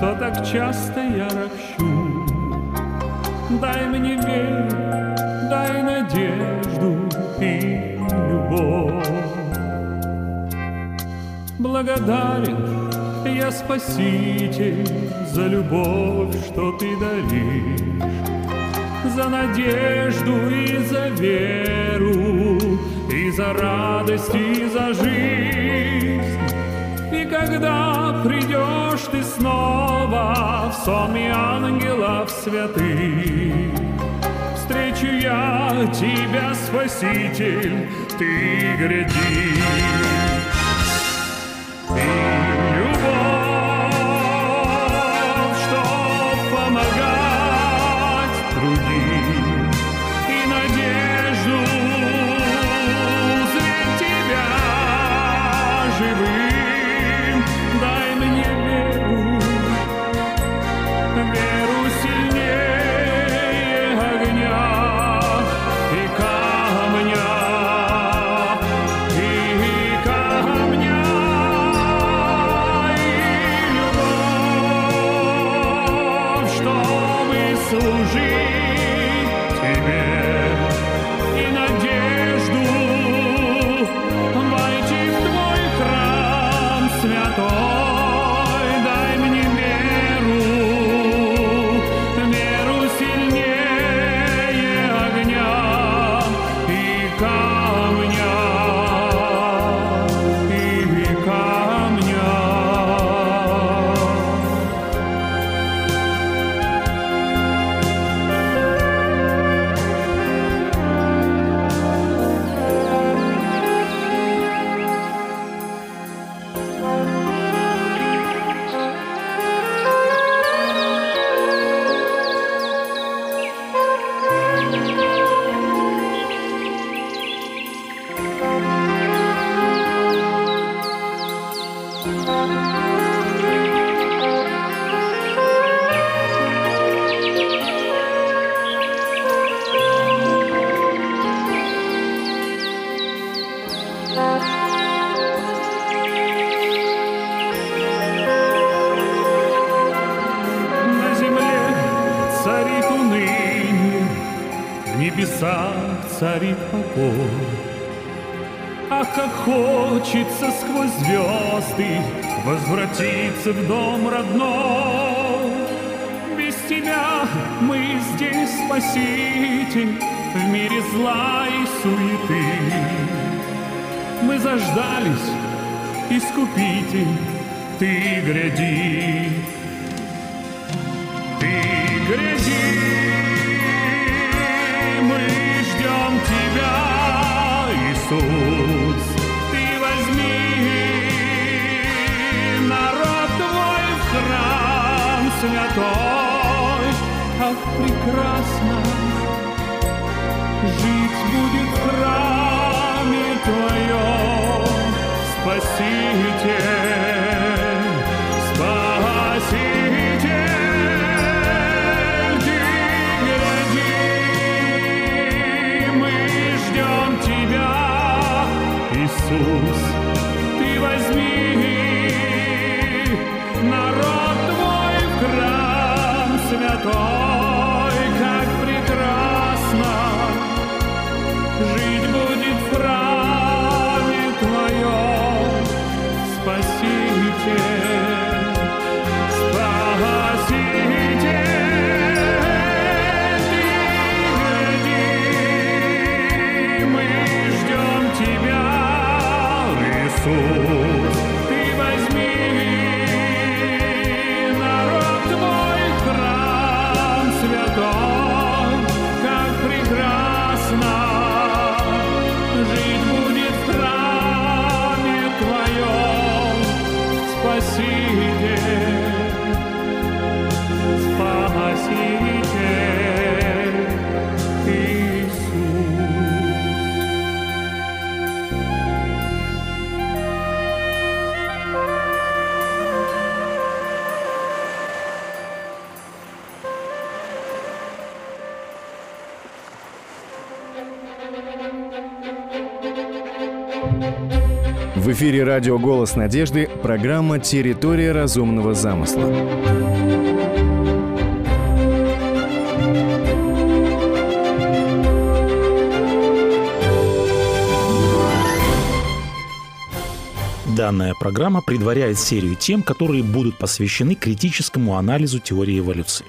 Что так часто я ропщу. Дай мне веру, дай надежду и любовь. Благодарен я Спаситель за любовь, что ты даришь, за надежду и за веру, и за радость, и за жизнь. И когда придешь ты снова в сонме ангелов святых, встречу я тебя, Спаситель, ты гряди. царит Возвратиться в дом родной. Без тебя мы здесь, Спаситель, В мире зла и суеты. Мы заждались, Искупитель, Ты гряди, Ты гряди. тебя, Иисус, святой, как прекрасно жить будет в храме твоем, Спасите, Спаситель, ты мы ждем тебя, Иисус. Спаситель, В эфире радио «Голос надежды» программа «Территория разумного замысла». Данная программа предваряет серию тем, которые будут посвящены критическому анализу теории эволюции.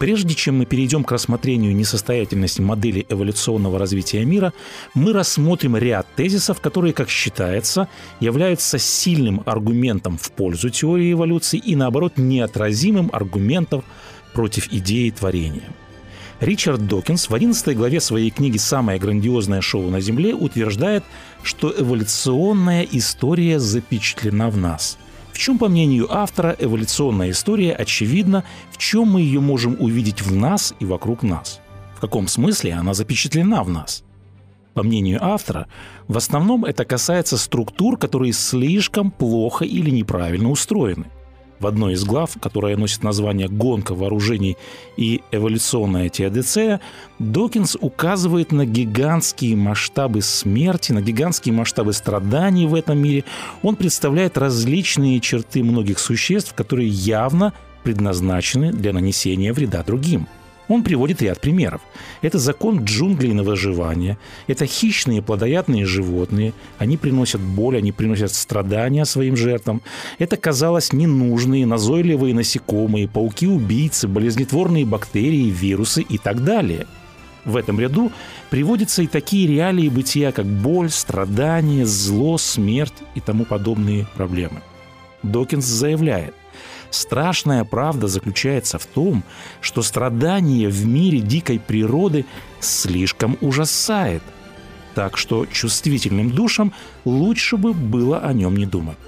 Прежде чем мы перейдем к рассмотрению несостоятельности модели эволюционного развития мира, мы рассмотрим ряд тезисов, которые, как считается, являются сильным аргументом в пользу теории эволюции и, наоборот, неотразимым аргументом против идеи творения. Ричард Докинс в 11 главе своей книги «Самое грандиозное шоу на Земле» утверждает, что эволюционная история запечатлена в нас. Чем, по мнению автора, эволюционная история очевидна, в чем мы ее можем увидеть в нас и вокруг нас. В каком смысле она запечатлена в нас? По мнению автора, в основном это касается структур, которые слишком плохо или неправильно устроены. В одной из глав, которая носит название «Гонка вооружений и эволюционная теодицея», Докинс указывает на гигантские масштабы смерти, на гигантские масштабы страданий в этом мире. Он представляет различные черты многих существ, которые явно предназначены для нанесения вреда другим – он приводит ряд примеров. Это закон джунглей на выживание, это хищные плодоядные животные, они приносят боль, они приносят страдания своим жертвам. Это, казалось, ненужные, назойливые насекомые, пауки-убийцы, болезнетворные бактерии, вирусы и так далее. В этом ряду приводятся и такие реалии бытия, как боль, страдания, зло, смерть и тому подобные проблемы. Докинс заявляет, Страшная правда заключается в том, что страдание в мире дикой природы слишком ужасает. Так что чувствительным душам лучше бы было о нем не думать.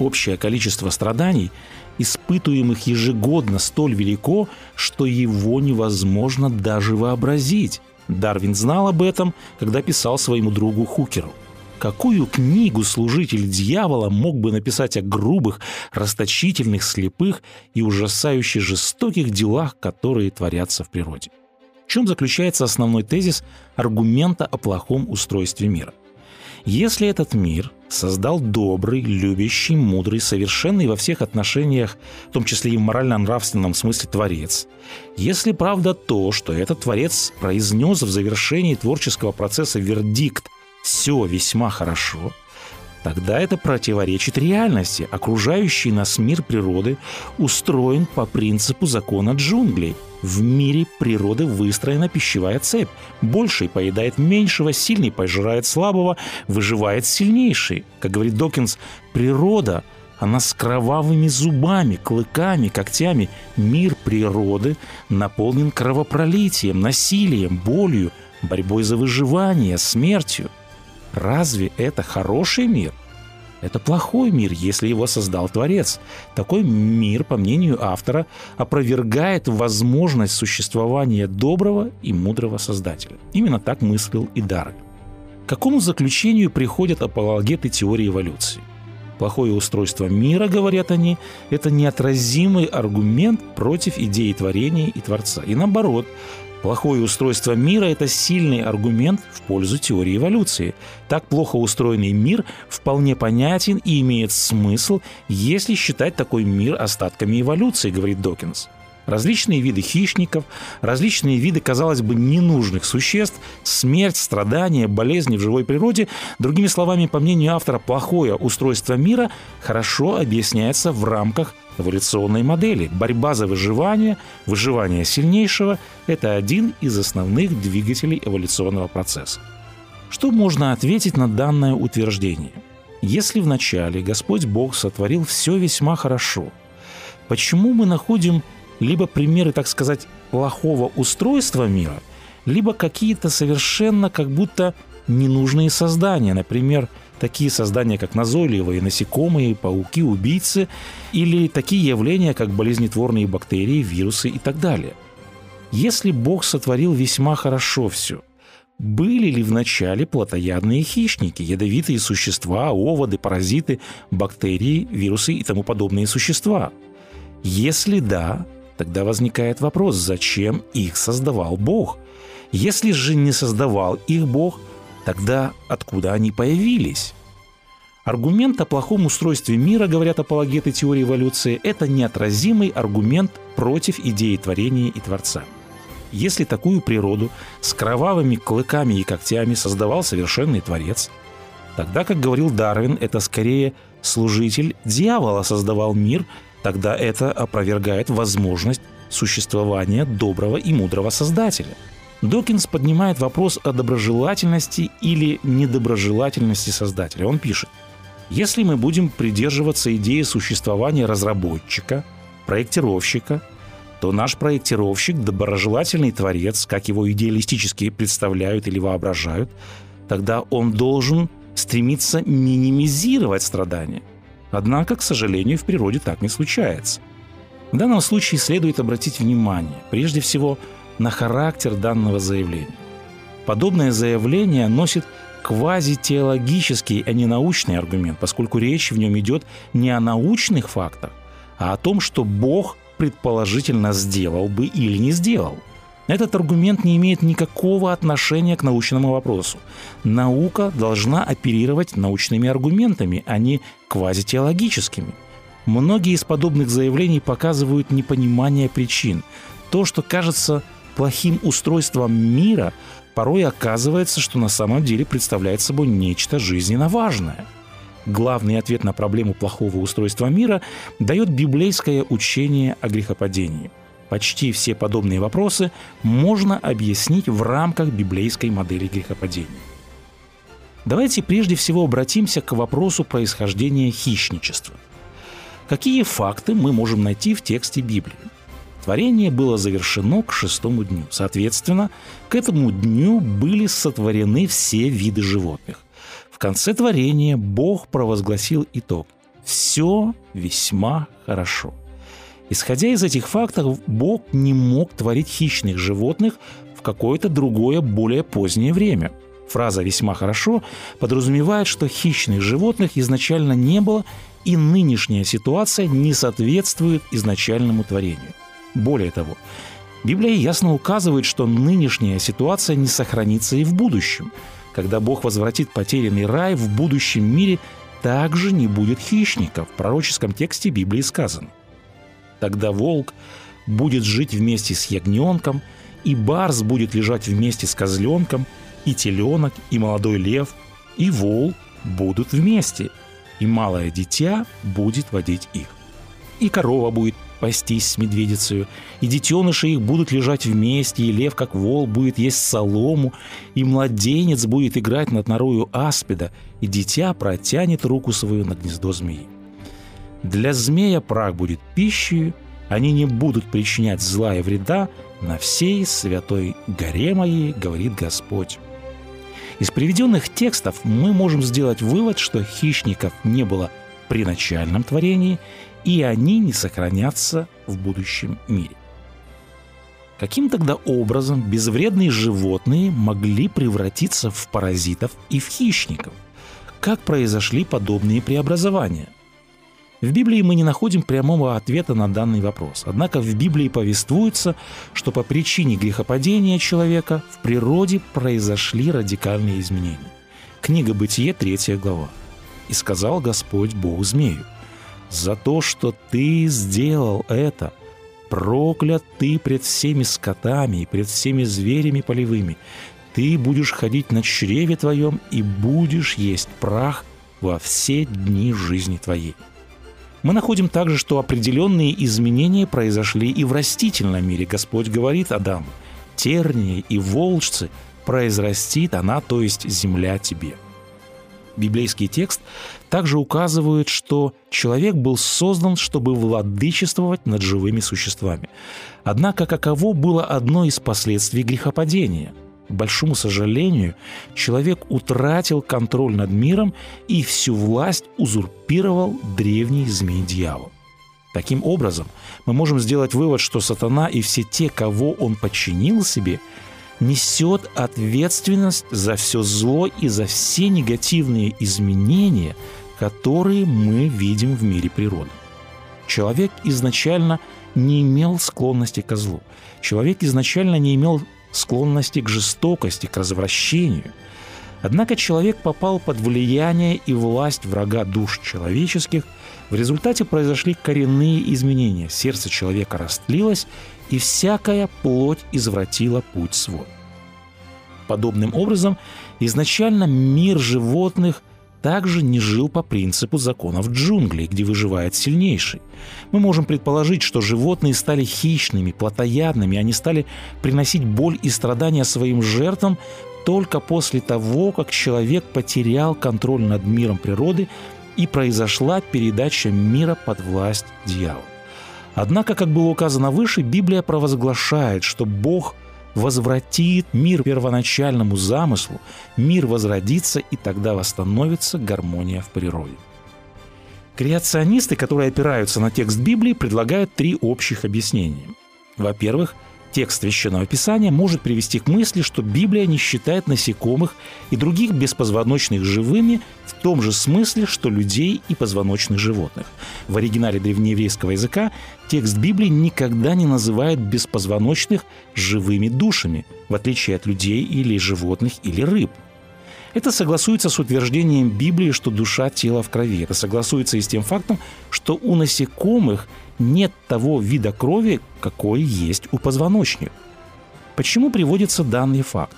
Общее количество страданий, испытуемых ежегодно, столь велико, что его невозможно даже вообразить. Дарвин знал об этом, когда писал своему другу Хукеру – Какую книгу служитель дьявола мог бы написать о грубых, расточительных, слепых и ужасающе жестоких делах, которые творятся в природе? В чем заключается основной тезис аргумента о плохом устройстве мира? Если этот мир создал добрый, любящий, мудрый, совершенный во всех отношениях, в том числе и в морально-нравственном смысле Творец, если правда то, что этот Творец произнес в завершении творческого процесса вердикт все весьма хорошо, тогда это противоречит реальности. Окружающий нас мир природы устроен по принципу закона джунглей. В мире природы выстроена пищевая цепь. Больший поедает меньшего, сильный пожирает слабого, выживает сильнейший. Как говорит Докинс, природа она с кровавыми зубами, клыками, когтями. Мир природы наполнен кровопролитием, насилием, болью, борьбой за выживание, смертью. Разве это хороший мир? Это плохой мир, если его создал Творец. Такой мир, по мнению автора, опровергает возможность существования доброго и мудрого Создателя. Именно так мыслил и Дарвин. К какому заключению приходят апологеты теории эволюции? Плохое устройство мира, говорят они, это неотразимый аргумент против идеи творения и Творца. И наоборот, Плохое устройство мира – это сильный аргумент в пользу теории эволюции. Так плохо устроенный мир вполне понятен и имеет смысл, если считать такой мир остатками эволюции, говорит Докинс различные виды хищников, различные виды, казалось бы, ненужных существ, смерть, страдания, болезни в живой природе. Другими словами, по мнению автора, плохое устройство мира хорошо объясняется в рамках эволюционной модели. Борьба за выживание, выживание сильнейшего – это один из основных двигателей эволюционного процесса. Что можно ответить на данное утверждение? Если вначале Господь Бог сотворил все весьма хорошо, почему мы находим либо примеры, так сказать, плохого устройства мира, либо какие-то совершенно как будто ненужные создания, например, такие создания, как назойливые насекомые, пауки, убийцы, или такие явления, как болезнетворные бактерии, вирусы и так далее. Если Бог сотворил весьма хорошо все, были ли вначале плотоядные хищники, ядовитые существа, оводы, паразиты, бактерии, вирусы и тому подобные существа? Если да, Тогда возникает вопрос, зачем их создавал Бог? Если же не создавал их Бог, тогда откуда они появились? Аргумент о плохом устройстве мира, говорят апологеты теории эволюции, это неотразимый аргумент против идеи творения и Творца. Если такую природу с кровавыми клыками и когтями создавал совершенный Творец, тогда, как говорил Дарвин, это скорее служитель дьявола создавал мир – тогда это опровергает возможность существования доброго и мудрого Создателя. Докинс поднимает вопрос о доброжелательности или недоброжелательности Создателя. Он пишет, если мы будем придерживаться идеи существования разработчика, проектировщика, то наш проектировщик – доброжелательный творец, как его идеалистически представляют или воображают, тогда он должен стремиться минимизировать страдания – Однако, к сожалению, в природе так не случается. В данном случае следует обратить внимание, прежде всего, на характер данного заявления. Подобное заявление носит квазитеологический, а не научный аргумент, поскольку речь в нем идет не о научных фактах, а о том, что Бог предположительно сделал бы или не сделал. Этот аргумент не имеет никакого отношения к научному вопросу. Наука должна оперировать научными аргументами, а не квазитеологическими. Многие из подобных заявлений показывают непонимание причин. То, что кажется плохим устройством мира, порой оказывается, что на самом деле представляет собой нечто жизненно важное. Главный ответ на проблему плохого устройства мира дает библейское учение о грехопадении – Почти все подобные вопросы можно объяснить в рамках библейской модели грехопадения. Давайте прежде всего обратимся к вопросу происхождения хищничества. Какие факты мы можем найти в тексте Библии? Творение было завершено к шестому дню. Соответственно, к этому дню были сотворены все виды животных. В конце творения Бог провозгласил итог. Все весьма хорошо – Исходя из этих фактов, Бог не мог творить хищных животных в какое-то другое, более позднее время. Фраза «весьма хорошо» подразумевает, что хищных животных изначально не было, и нынешняя ситуация не соответствует изначальному творению. Более того, Библия ясно указывает, что нынешняя ситуация не сохранится и в будущем. Когда Бог возвратит потерянный рай, в будущем мире также не будет хищников. В пророческом тексте Библии сказано. Тогда волк будет жить вместе с ягненком, и барс будет лежать вместе с козленком, и теленок, и молодой лев, и вол будут вместе, и малое дитя будет водить их. И корова будет пастись с медведицей, и детеныши их будут лежать вместе, и лев, как вол, будет есть солому, и младенец будет играть над норою аспида, и дитя протянет руку свою на гнездо змеи. Для змея прах будет пищей, они не будут причинять зла и вреда на всей святой горе моей, говорит Господь. Из приведенных текстов мы можем сделать вывод, что хищников не было при начальном творении, и они не сохранятся в будущем мире. Каким тогда образом безвредные животные могли превратиться в паразитов и в хищников? Как произошли подобные преобразования? В Библии мы не находим прямого ответа на данный вопрос. Однако в Библии повествуется, что по причине грехопадения человека в природе произошли радикальные изменения. Книга Бытие, 3 глава. «И сказал Господь Бог змею, за то, что ты сделал это, проклят ты пред всеми скотами и пред всеми зверями полевыми. Ты будешь ходить на чреве твоем и будешь есть прах во все дни жизни твоей». Мы находим также, что определенные изменения произошли и в растительном мире. Господь говорит Адаму, тернии и волчцы произрастит она, то есть земля тебе. Библейский текст также указывает, что человек был создан, чтобы владычествовать над живыми существами. Однако каково было одно из последствий грехопадения – большому сожалению, человек утратил контроль над миром и всю власть узурпировал древний змей-дьявол. Таким образом, мы можем сделать вывод, что сатана и все те, кого он подчинил себе, несет ответственность за все зло и за все негативные изменения, которые мы видим в мире природы. Человек изначально не имел склонности к злу. Человек изначально не имел склонности к жестокости, к развращению. Однако человек попал под влияние и власть врага душ человеческих, в результате произошли коренные изменения, сердце человека растлилось, и всякая плоть извратила путь свой. Подобным образом, изначально мир животных также не жил по принципу законов джунглей, где выживает сильнейший. Мы можем предположить, что животные стали хищными, плотоядными, они стали приносить боль и страдания своим жертвам только после того, как человек потерял контроль над миром природы и произошла передача мира под власть дьявола. Однако, как было указано выше, Библия провозглашает, что Бог – возвратит мир первоначальному замыслу, мир возродится, и тогда восстановится гармония в природе. Креационисты, которые опираются на текст Библии, предлагают три общих объяснения. Во-первых, Текст Священного Писания может привести к мысли, что Библия не считает насекомых и других беспозвоночных живыми в том же смысле, что людей и позвоночных животных. В оригинале древнееврейского языка текст Библии никогда не называет беспозвоночных живыми душами, в отличие от людей или животных или рыб. Это согласуется с утверждением Библии, что душа – тело в крови. Это согласуется и с тем фактом, что у насекомых – нет того вида крови, какой есть у позвоночных. Почему приводится данный факт?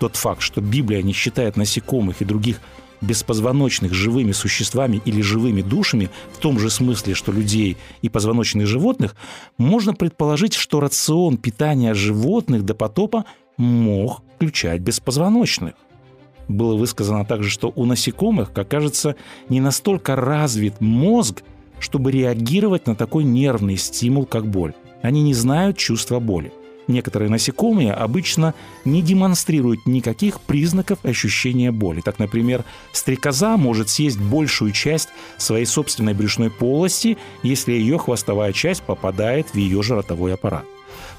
Тот факт, что Библия не считает насекомых и других беспозвоночных живыми существами или живыми душами, в том же смысле, что людей и позвоночных животных, можно предположить, что рацион питания животных до потопа мог включать беспозвоночных. Было высказано также, что у насекомых, как кажется, не настолько развит мозг, чтобы реагировать на такой нервный стимул, как боль. Они не знают чувства боли. Некоторые насекомые обычно не демонстрируют никаких признаков ощущения боли. Так, например, стрекоза может съесть большую часть своей собственной брюшной полости, если ее хвостовая часть попадает в ее же ротовой аппарат.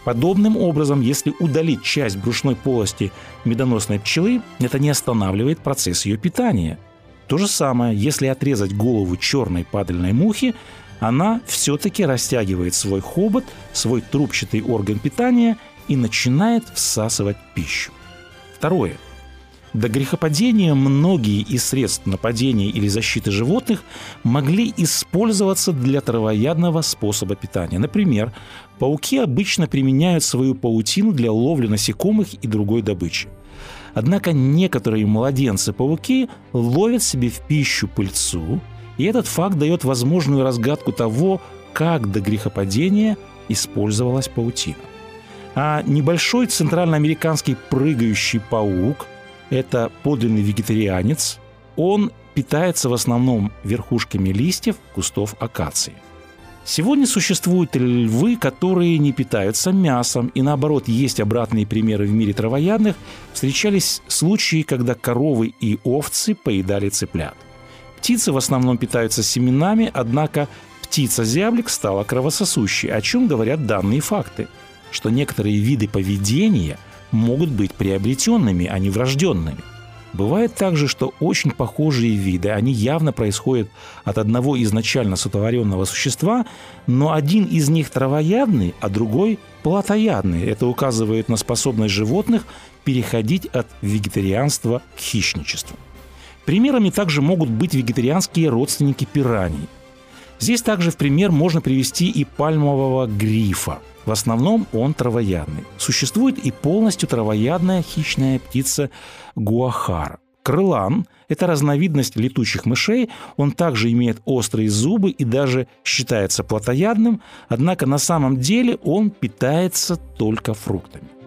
Подобным образом, если удалить часть брюшной полости медоносной пчелы, это не останавливает процесс ее питания – то же самое, если отрезать голову черной падальной мухи, она все-таки растягивает свой хобот, свой трубчатый орган питания и начинает всасывать пищу. Второе. До грехопадения многие из средств нападения или защиты животных могли использоваться для травоядного способа питания. Например, пауки обычно применяют свою паутину для ловли насекомых и другой добычи. Однако некоторые младенцы-пауки ловят себе в пищу пыльцу, и этот факт дает возможную разгадку того, как до грехопадения использовалась паутина. А небольшой центральноамериканский прыгающий паук – это подлинный вегетарианец. Он питается в основном верхушками листьев кустов акации – Сегодня существуют львы, которые не питаются мясом, и наоборот, есть обратные примеры в мире травоядных. Встречались случаи, когда коровы и овцы поедали цыплят. Птицы в основном питаются семенами, однако птица-зяблик стала кровососущей, о чем говорят данные факты. что некоторые виды поведения могут быть приобретенными, а не врожденными. Бывает также, что очень похожие виды, они явно происходят от одного изначально сотворенного существа, но один из них травоядный, а другой плотоядный. Это указывает на способность животных переходить от вегетарианства к хищничеству. Примерами также могут быть вегетарианские родственники пираний. Здесь также в пример можно привести и пальмового грифа. В основном он травоядный. Существует и полностью травоядная хищная птица гуахара. Крылан – это разновидность летучих мышей, он также имеет острые зубы и даже считается плотоядным, однако на самом деле он питается только фруктами.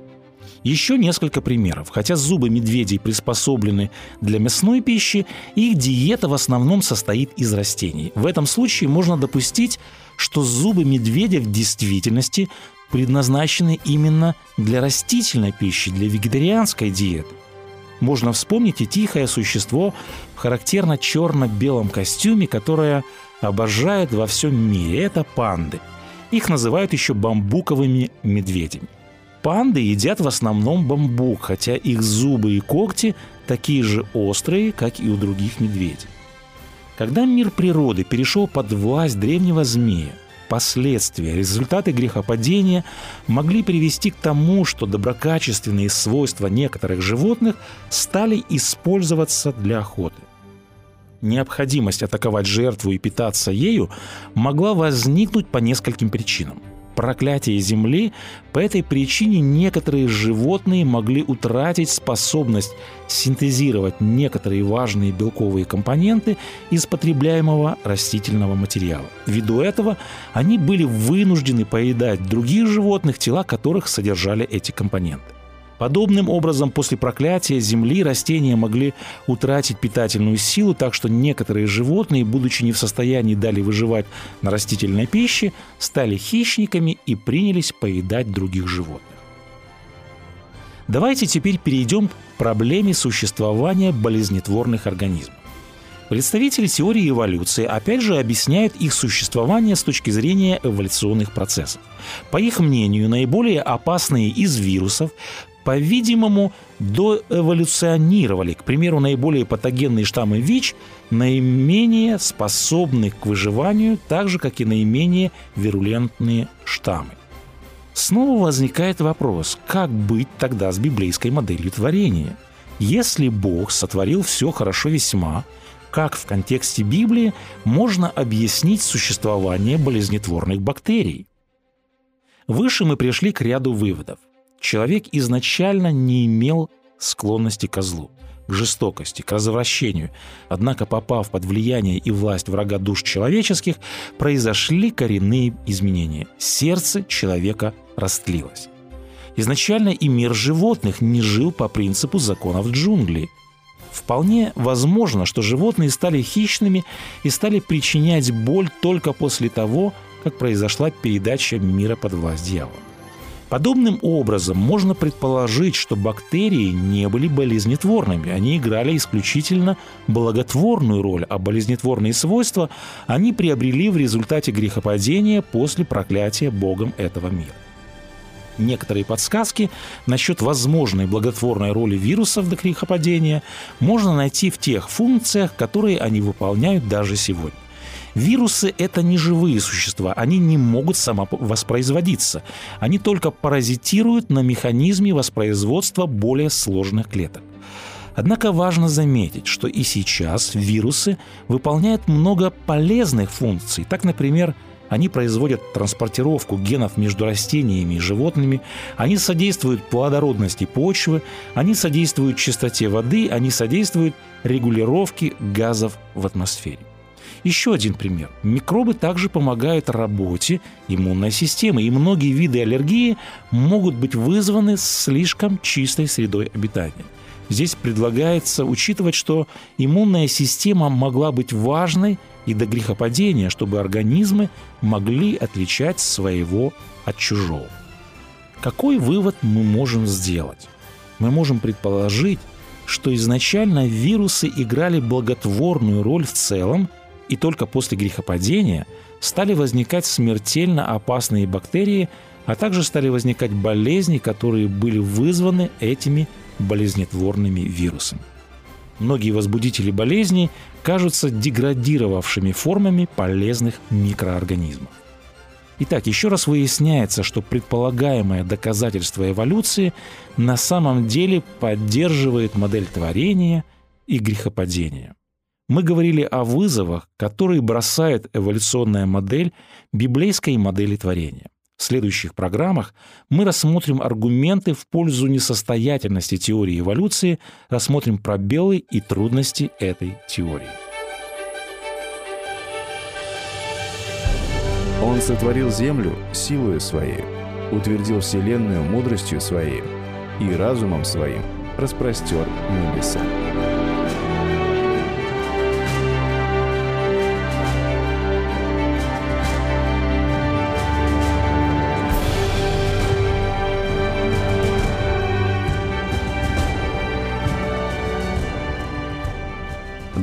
Еще несколько примеров. Хотя зубы медведей приспособлены для мясной пищи, их диета в основном состоит из растений. В этом случае можно допустить, что зубы медведя в действительности предназначены именно для растительной пищи, для вегетарианской диеты. Можно вспомнить и тихое существо в характерно черно-белом костюме, которое обожает во всем мире. Это панды. Их называют еще бамбуковыми медведями. Панды едят в основном бамбук, хотя их зубы и когти такие же острые, как и у других медведей. Когда мир природы перешел под власть древнего змея, последствия, результаты грехопадения могли привести к тому, что доброкачественные свойства некоторых животных стали использоваться для охоты. Необходимость атаковать жертву и питаться ею могла возникнуть по нескольким причинам – проклятие Земли, по этой причине некоторые животные могли утратить способность синтезировать некоторые важные белковые компоненты из потребляемого растительного материала. Ввиду этого они были вынуждены поедать других животных, тела которых содержали эти компоненты. Подобным образом, после проклятия Земли растения могли утратить питательную силу, так что некоторые животные, будучи не в состоянии далее выживать на растительной пище, стали хищниками и принялись поедать других животных. Давайте теперь перейдем к проблеме существования болезнетворных организмов. Представители теории эволюции опять же объясняют их существование с точки зрения эволюционных процессов. По их мнению, наиболее опасные из вирусов по-видимому, доэволюционировали. К примеру, наиболее патогенные штаммы ВИЧ наименее способны к выживанию, так же, как и наименее вирулентные штаммы. Снова возникает вопрос, как быть тогда с библейской моделью творения? Если Бог сотворил все хорошо весьма, как в контексте Библии можно объяснить существование болезнетворных бактерий? Выше мы пришли к ряду выводов – человек изначально не имел склонности к злу, к жестокости, к развращению. Однако, попав под влияние и власть врага душ человеческих, произошли коренные изменения. Сердце человека растлилось. Изначально и мир животных не жил по принципу законов джунглей. Вполне возможно, что животные стали хищными и стали причинять боль только после того, как произошла передача мира под власть дьявола. Подобным образом можно предположить, что бактерии не были болезнетворными, они играли исключительно благотворную роль, а болезнетворные свойства они приобрели в результате грехопадения после проклятия Богом этого мира. Некоторые подсказки насчет возможной благотворной роли вирусов до грехопадения можно найти в тех функциях, которые они выполняют даже сегодня. Вирусы – это не живые существа, они не могут самовоспроизводиться. Они только паразитируют на механизме воспроизводства более сложных клеток. Однако важно заметить, что и сейчас вирусы выполняют много полезных функций. Так, например, они производят транспортировку генов между растениями и животными, они содействуют плодородности почвы, они содействуют чистоте воды, они содействуют регулировке газов в атмосфере. Еще один пример. Микробы также помогают работе иммунной системы, и многие виды аллергии могут быть вызваны слишком чистой средой обитания. Здесь предлагается учитывать, что иммунная система могла быть важной и до грехопадения, чтобы организмы могли отличать своего от чужого. Какой вывод мы можем сделать? Мы можем предположить, что изначально вирусы играли благотворную роль в целом и только после грехопадения стали возникать смертельно опасные бактерии, а также стали возникать болезни, которые были вызваны этими болезнетворными вирусами. Многие возбудители болезней кажутся деградировавшими формами полезных микроорганизмов. Итак, еще раз выясняется, что предполагаемое доказательство эволюции на самом деле поддерживает модель творения и грехопадения. Мы говорили о вызовах, которые бросает эволюционная модель библейской модели творения. В следующих программах мы рассмотрим аргументы в пользу несостоятельности теории эволюции, рассмотрим пробелы и трудности этой теории. Он сотворил землю силою своей, утвердил вселенную мудростью своей и разумом своим распростер небеса.